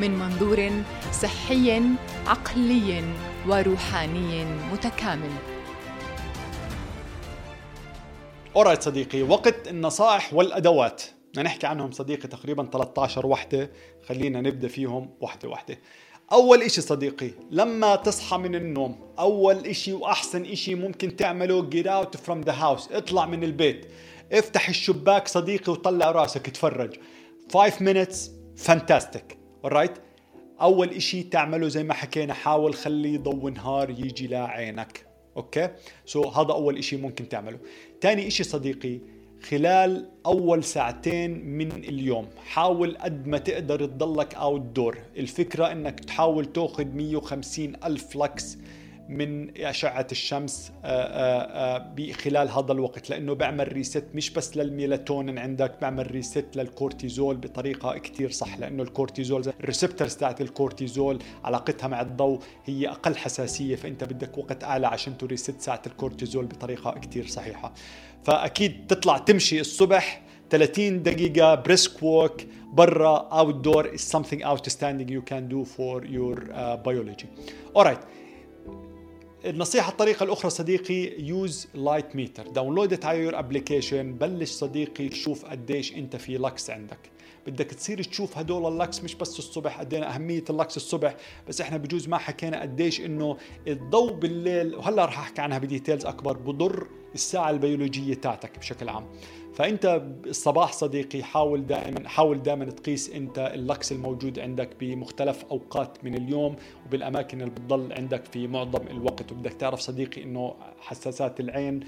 من منظور صحي عقلي وروحاني متكامل. alright صديقي وقت النصائح والأدوات. بدنا نحكي عنهم صديقي تقريبا 13 وحدة. خلينا نبدأ فيهم وحدة وحدة. أول إشي صديقي لما تصحى من النوم أول إشي وأحسن إشي ممكن تعمله get out from the house اطلع من البيت. افتح الشباك صديقي وطلع راسك اتفرج. 5 minutes fantastic. Alright? أول إشي تعمله زي ما حكينا حاول خلي ضوء نهار يجي لعينك أوكي؟ so, هذا أول إشي ممكن تعمله. تاني إشي صديقي خلال أول ساعتين من اليوم حاول قد ما تقدر تضلك outdoor الفكرة إنك تحاول تأخذ 150 ألف لكس من أشعة الشمس آه، آه، آه، خلال هذا الوقت لأنه بيعمل reset مش بس للميلاتونين عندك بيعمل reset للكورتيزول بطريقة كتير صح لأنه الكورتيزول ال receptors تاعت الكورتيزول علاقتها مع الضوء هي أقل حساسية فأنت بدك وقت أعلى عشان ت reset ساعة الكورتيزول بطريقة كتير صحيحة فأكيد تطلع تمشي الصبح 30 دقيقة brisk walk برا outdoor is something outstanding you can do for your uh, biology. Alright. النصيحة الطريقة الأخرى صديقي use light meter download على your application بلش صديقي شوف قديش أنت في لكس عندك. بدك تصير تشوف هدول اللكس مش بس الصبح قد أهمية اللكس الصبح بس إحنا بجوز ما حكينا قديش إنه الضوء بالليل وهلأ رح أحكي عنها ب details أكبر بضر الساعة البيولوجية تاعتك بشكل عام. فأنت الصباح صديقي حاول دائما حاول دائما تقيس أنت اللكس الموجود عندك بمختلف أوقات من اليوم وبالأماكن اللي بتضل عندك في معظم الوقت. وبدك تعرف صديقي إنه حساسات العين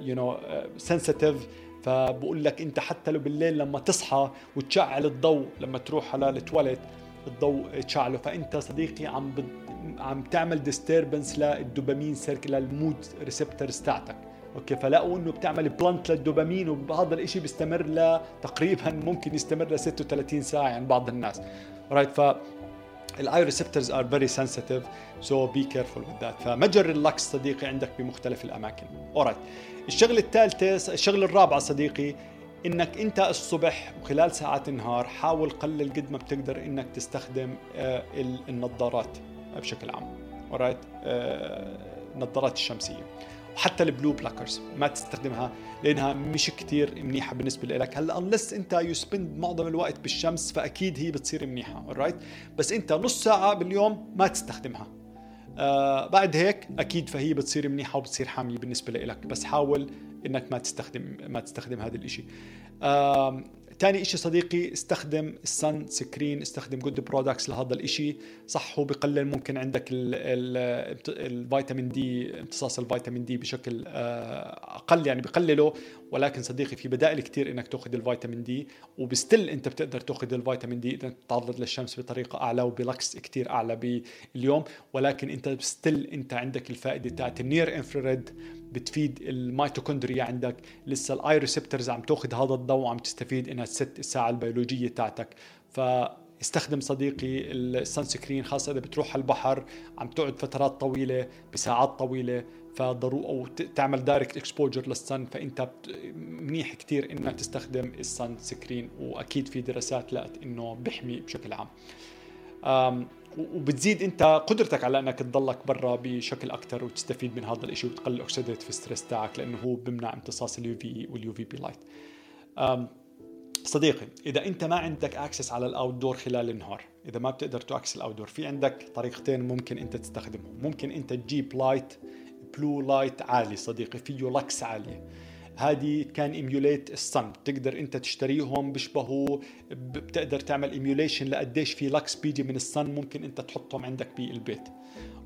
you know sensitive فبقول لك أنت حتى لو بالليل لما تصحى وتشعل الضوء لما تروح على التواليت الضوء تشعله. فأنت صديقي عم. عم تعمل disturbance للدوبامين سيرك لل mood receptors تاعتك. okay فلقوا إنه بتعمل blunt للدوبامين وهذا الشيء بيستمر لتقريبا ممكن يستمر ل 36 ساعة عند بعض الناس. right ف ال eye receptors are very sensitive so be careful with that ف measure ال lux صديقي عندك بمختلف الأماكن. alright الشغلة الثالثة الشغلة الرابعة صديقي إنك أنت الصبح وخلال ساعات النهار حاول قلل قد ما بتقدر إنك تستخدم آه، النظارات بشكل عام. alright النظارات آه، الشمسية. وحتى ال blue blockers ما تستخدمها لأنها مش كتير منيحة بالنسبة لك هلأ unless أنت you spend معظم الوقت بالشمس فأكيد هي بتصير منيحة right بس أنت نص ساعة باليوم ما تستخدمها. آه بعد هيك أكيد فهي بتصير منيحة وبتصير حامية بالنسبة لك بس حاول إنك ما تستخدم ما تستخدم هذا الشيء آه تاني إشي صديقي استخدم ال sunscreen استخدم good products لهذا الإشي. صح هو بقلل ممكن عندك الفيتامين دي امتصاص الفيتامين دي بشكل آه، أقل يعني بقلله. ولكن صديقي في بدائل كتير إنك تأخذ الفيتامين دي وب still أنت بتقدر تأخذ الفيتامين دي إذا تتعرض للشمس بطريقة أعلى وبلكس كتير أعلى باليوم. ولكن أنت ب still أنت عندك الفائدة تاعت ال near infrared بتفيد الميتوكوندريا عندك. لسه ال eye receptors عم تاخذ هذا الضوء وعم تستفيد انها ت set الساعة البيولوجية تاعتك. ف استخدم صديقي ال sunscreen خاصة إذا بتروح على البحر عم تقعد فترات طويلة بساعات طويلة فضرو أو تعمل direct exposure لل sun فأنت منيح كثير إنك تستخدم ال sunscreen وأكيد في دراسات لقت إنه بيحمي بشكل عام. وبتزيد انت قدرتك على انك تضلك برا بشكل أكثر وتستفيد من هذا الشيء وتقلل oxidative stress تاعك لأنه هو بمنع امتصاص ال UV وال UVB light صديقي إذا أنت ما عندك access على ال outdoor خلال النهار إذا ما بتقدر ت access ال outdoor في عندك طريقتين ممكن أنت تستخدمهم. ممكن أنت تجيب light blue light عالي صديقي فيه لكس عالية. هذه can emulate ال sun بتقدر أنت تشتريهم بيشبهوا بتقدر تعمل emulation لقديش في لكس بيجي من ال sun ممكن أنت تحطهم عندك بالبيت.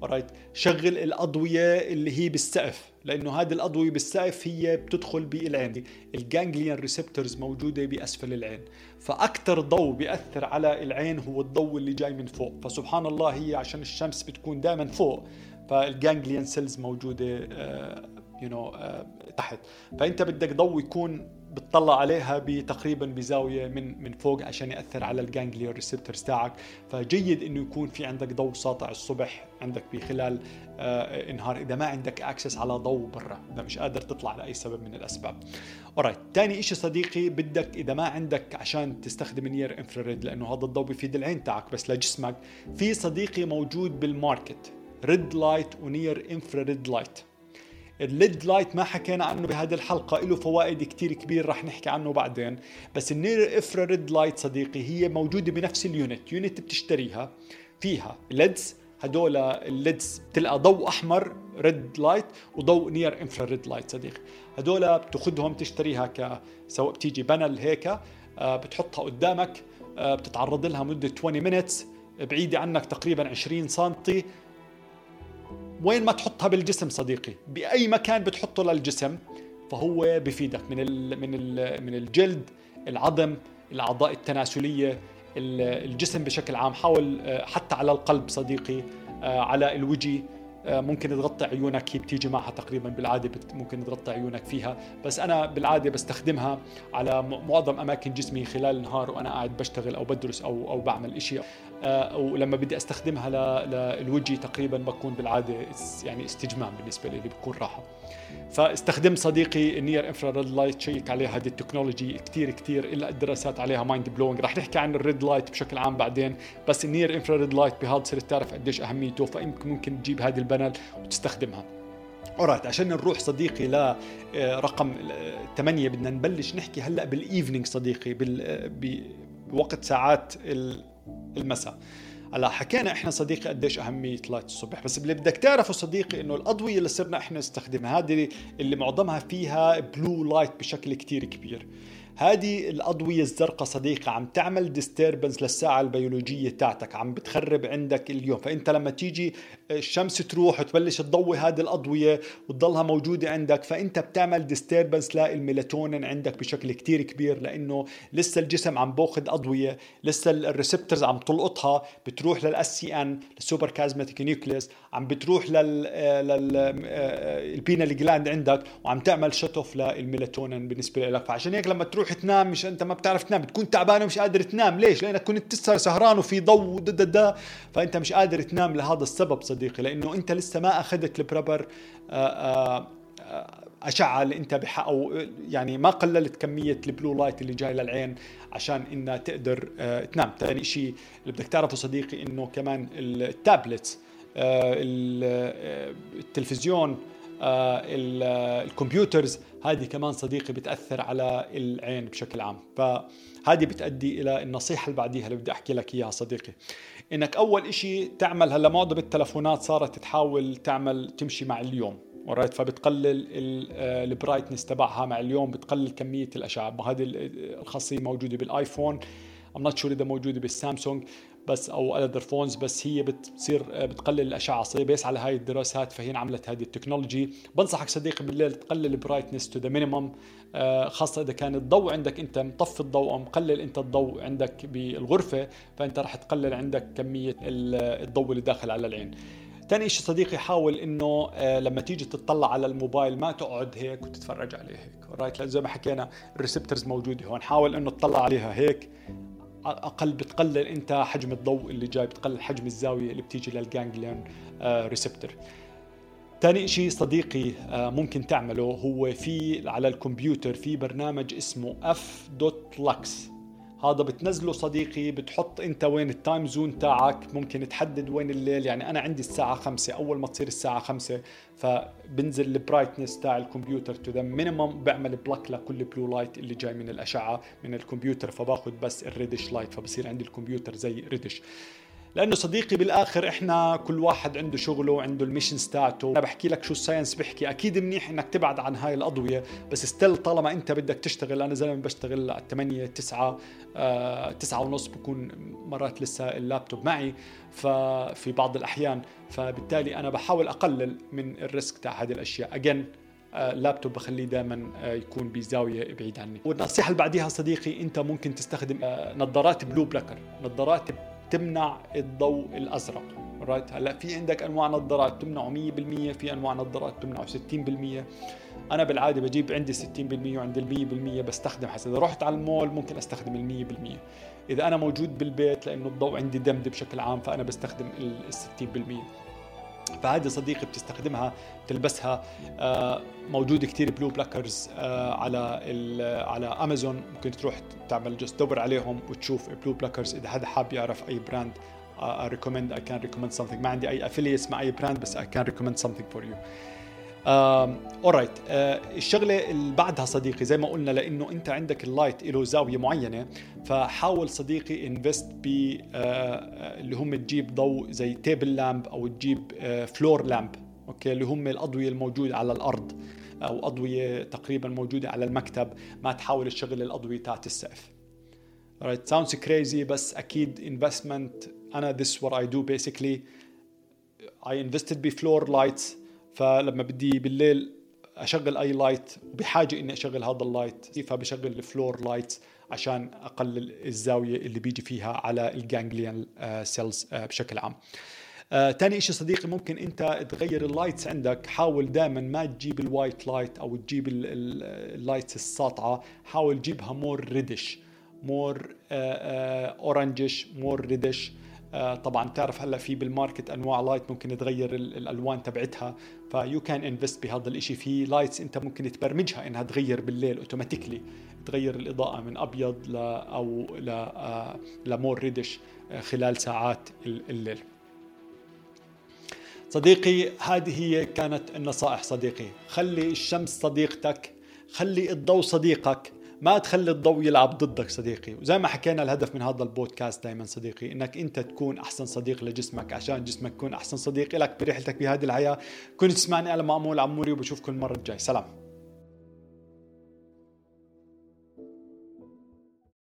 right شغل الأضوية اللي هي بالسقف لأنه هذه الأضوية بالسقف هي بتدخل بالعين. ال ganglion receptors موجودة بأسفل العين. فأكثر ضوء بيأثر على العين هو الضوء اللي جاي من فوق. فسبحان الله هي عشان الشمس بتكون دائما فوق فال ganglion cells موجودة you know uh, تحت. فأنت بدك ضوء يكون بتطلع عليها بتقريبا بزاوية من من فوق عشان يأثر على ال ganglia receptors تاعك. فجيد إنه يكون في عندك ضوء ساطع الصبح عندك بخلال آه النهار. إذا ما عندك access على ضوء برا إذا مش قادر تطلع لأي سبب من الأسباب. alright ثاني شيء صديقي بدك إذا ما عندك عشان تستخدم near infrared لأنه هذا الضوء بيفيد العين تاعك بس لجسمك في صديقي موجود بال market red light و near infrared light ال red light ما حكينا عنه بهذه الحلقة له فوائد كتير كبير رح نحكي عنه بعدين. بس ال near infrared light صديقي هي موجودة بنفس ال unit unit بتشتريها فيها LEDs. هدول ال LEDs بتلقى ضوء أحمر red light وضوء near infrared light صديقي. هدول بتأخذهم تشتريها ك سواء بتيجي panel هيك آه، بتحطها قدامك آه، بتتعرض لها مدة 20 مينتس بعيدة عنك تقريبا 20 سنتي. وين ما تحطها بالجسم صديقي بأي مكان بتحطه للجسم فهو بفيدك. من ال من ال من الجلد العظم الأعضاء التناسلية الجسم بشكل عام حاول آه، حتى على القلب صديقي آه، على الوجه ممكن تغطي عيونك هي بتيجي معها تقريبا بالعادة ممكن تغطي عيونك فيها. بس أنا بالعادة بستخدمها على معظم أماكن جسمي خلال النهار وأنا قاعد بشتغل أو بدرس أو أو بعمل شيء آه، ولما بدي أستخدمها للوجه تقريبا بكون بالعادة يعني استجمام بالنسبة لي بكون راحة. فاستخدمت صديقي ال near infrared light check عليها هذه ال technology كثير كثير إلا الدراسات عليها mind blowing رح نحكي عن ال red light بشكل عام بعدين. بس ال near infrared light بهذا صرت تعرف قديش أهميته فيمكن ممكن تجيب هذه panel وتستخدمها. alright عشان نروح صديقي لرقم آه، 8 بدنا نبلش نحكي هلأ بال evening صديقي بوقت ساعات المساء. هلأ حكينا إحنا صديقي قديش أهمية light الصبح بس اللي بدك تعرفه صديقي إنه الأضوية اللي صرنا إحنا نستخدمها هذه اللي معظمها فيها blue light بشكل كتير كبير. هذه الأضوية الزرقاء صديقي عم تعمل disturbance للساعة البيولوجية تاعتك عم بتخرب عندك اليوم. فأنت لما تيجي الشمس تروح وتبلش تضوي هذه الأضوية وتضلها موجودة عندك فأنت بتعمل disturbance للميلاتونين عندك بشكل كتير كبير لأنه لسه الجسم عم بأخذ أضوية لسه ال receptors عم تلقطها بتروح لل SCN ال suprachiasmatic nucleus عم بتروح لل لل ال pineal gland عندك وعم تعمل shut off للميلاتونين بالنسبة لك. فعشان هيك لما تروح تروح تنام مش أنت ما بتعرف تنام بتكون تعبان ومش قادر تنام. ليش؟ لأنك كنت تسهر سهران وفي ضوء دا دا دا. فأنت مش قادر تنام لهذا السبب صديقي لأنه أنت لسه ما أخذت ال proper آه، آه، آه، اشعه اللي أنت بح أو يعني ما قللت كمية ال blue light اللي جاي للعين عشان إنها تقدر تنام. ثاني شيء اللي بدك تعرفه صديقي إنه كمان التابلت التلفزيون ال computers هذه كمان صديقي بتأثر على العين بشكل عام. فهذه بتؤدي إلى النصيحة اللي بعديها اللي بدي أحكي لك إياها صديقي. إنك أول إشي تعمل هلا معظم التلفونات صارت تحاول تعمل تمشي مع اليوم و right فبتقلل ال brightness تبعها مع اليوم بتقلل كمية الأشعة. هذه الخاصية موجودة بالآيفون. I'm not sure إذا موجودة بالسامسونج. بس أو other phones بس هي بتصير بتقلل الأشعة الصيبه بس على هاي الدراسات فهي عملت هذه ال technology. بنصحك صديقي بالليل تقلل ال brightness to the minimum خاصة إذا كان الضوء عندك أنت مطفي الضوء أو مقلل أنت الضوء عندك بالغرفة فأنت راح تقلل عندك كمية الضوء اللي داخل على العين. ثاني شيء صديقي حاول إنه آه، لما تيجي تطلع على الموبايل ما تقعد هيك وتتفرج عليه هيك right زي ما حكينا ال receptors موجودة هون. حاول إنه تطلع عليها هيك. أقل بتقلل أنت حجم الضوء اللي جاي بتقلل حجم الزاوية اللي بتيجي لل ganglion receptor ثاني شيء صديقي آه، ممكن تعمله هو في على الكمبيوتر في برنامج اسمه f.lux هذا بتنزله صديقي بتحط انت وين ال time zone تاعك ممكن تحدد وين الليل. يعني أنا عندي الساعة خمسة أول ما تصير الساعة خمسة فبنزل ال brightness تاع الكمبيوتر to the minimum بعمل block لكل blue light اللي جاي من الأشعة من الكمبيوتر فباخذ بس ال reddish light فبصير عندي الكمبيوتر زي reddish. لأنه صديقي بالآخر إحنا كل واحد عنده شغله عنده ال mission تاعته أنا بحكي لك شو ال science بحكي أكيد منيح إنك تبعد عن هاي الأضوية بس still طالما أنت بدك تشتغل أنا زلمة بشتغل على 8 9 آه 9 ونص بكون مرات لسه اللابتوب معي ففي بعض الأحيان. فبالتالي أنا بحاول أقلل من ال risk تاع هذه الأشياء. again ال laptop بخليه دائما آه، يكون بزاوية بعيد عني. والنصيحة اللي بعديها صديقي أنت ممكن تستخدم آه، نظارات blue blocker. نظارات تمنع الضوء الأزرق. right هلأ في عندك أنواع نظارات تمنعه 100% في أنواع نظارات تمنعه 60% أنا بالعادة بجيب عندي 60% وعندي ال 100% بستخدم حسب. إذا رحت على المول ممكن أستخدم ال 100% إذا أنا موجود بالبيت لأنه الضوء عندي dimmed بشكل عام فأنا بستخدم ال 60% فهذه صديقي بتستخدمها تلبسها آه، موجود كثير blue blockers على على امازون ممكن تروح تعمل just دور عليهم وتشوف blue blockers إذا حدا حاب يعرف أي brand I recommend I can recommend something. ما عندي أي affiliates مع أي brand بس I can recommend something for you. alright uh, الشغلة اللي بعدها صديقي زي ما قلنا لإنه أنت عندك ال light له زاوية معينة فحاول صديقي invest ب uh, اللي هم تجيب ضوء زي table lamp أو تجيب floor lamp okay؟ اللي هم الأضوية الموجودة على الأرض أو أضوية تقريبا موجودة على المكتب ما تحاول تشغل الأضوية تاعت السقف. Right. Sounds crazy بس أكيد investment أنا this what I do basically. I invested ب floor lights فلما بدي بالليل أشغل أي light وبحاجه إني أشغل هذا ال light فبشغل ال floor light عشان أقلل الزاوية اللي بيجي فيها على ال ganglion cells آه، بشكل عام. آه، تاني شيء صديقي ممكن أنت تغير ال lights عندك. حاول دائما ما تجيب ال white light أو تجيب ال lights الساطعة. حاول تجيبها more reddish more orangish more reddish آه، طبعا تعرف هلا في بال market أنواع light ممكن تغير الألوان تبعتها ف you can invest بهذا الشيء في lights أنت ممكن تبرمجها إنها تغير بالليل automatically تغير الإضاءة من أبيض ل أو ل آه، ل more reddish آه، خلال ساعات الليل. صديقي هذه هي كانت النصائح صديقي. خلي الشمس صديقتك خلي الضوء صديقك. ما تخلي الضوء يلعب ضدك صديقي. وزي ما حكينا الهدف من هذا البودكاست دائما صديقي إنك أنت تكون أحسن صديق لجسمك عشان جسمك يكون أحسن صديق لك برحلتك بهذه الحياة. كنت تسمعني على مأمول عموري وبشوفكم المرة الجاي سلام.